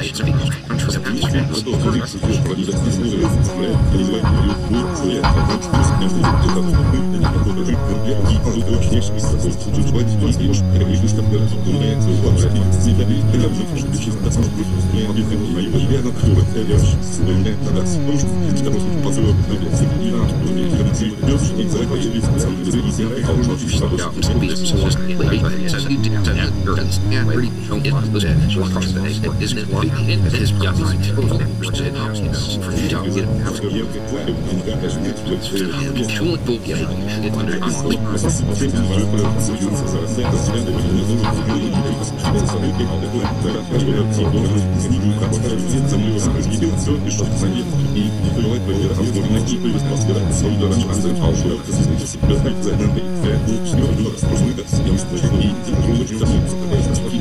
Is it at his Thank you.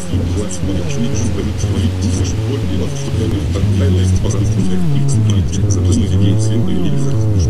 Thank you.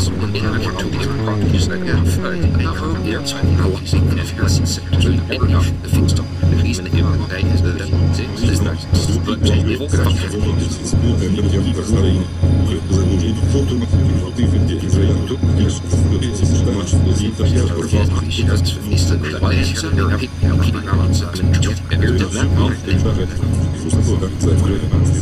years in Canada to these properties that have our ears analyzing the difference between enough the feedstock. The reason in the day is that is that stupid people can fuck it.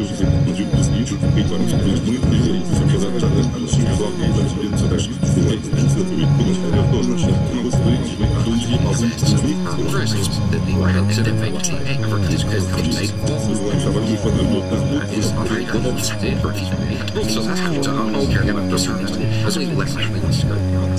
Zodat je moet allemaal keer hebben, dat is een les. Dat is een les.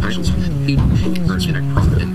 profit and profit and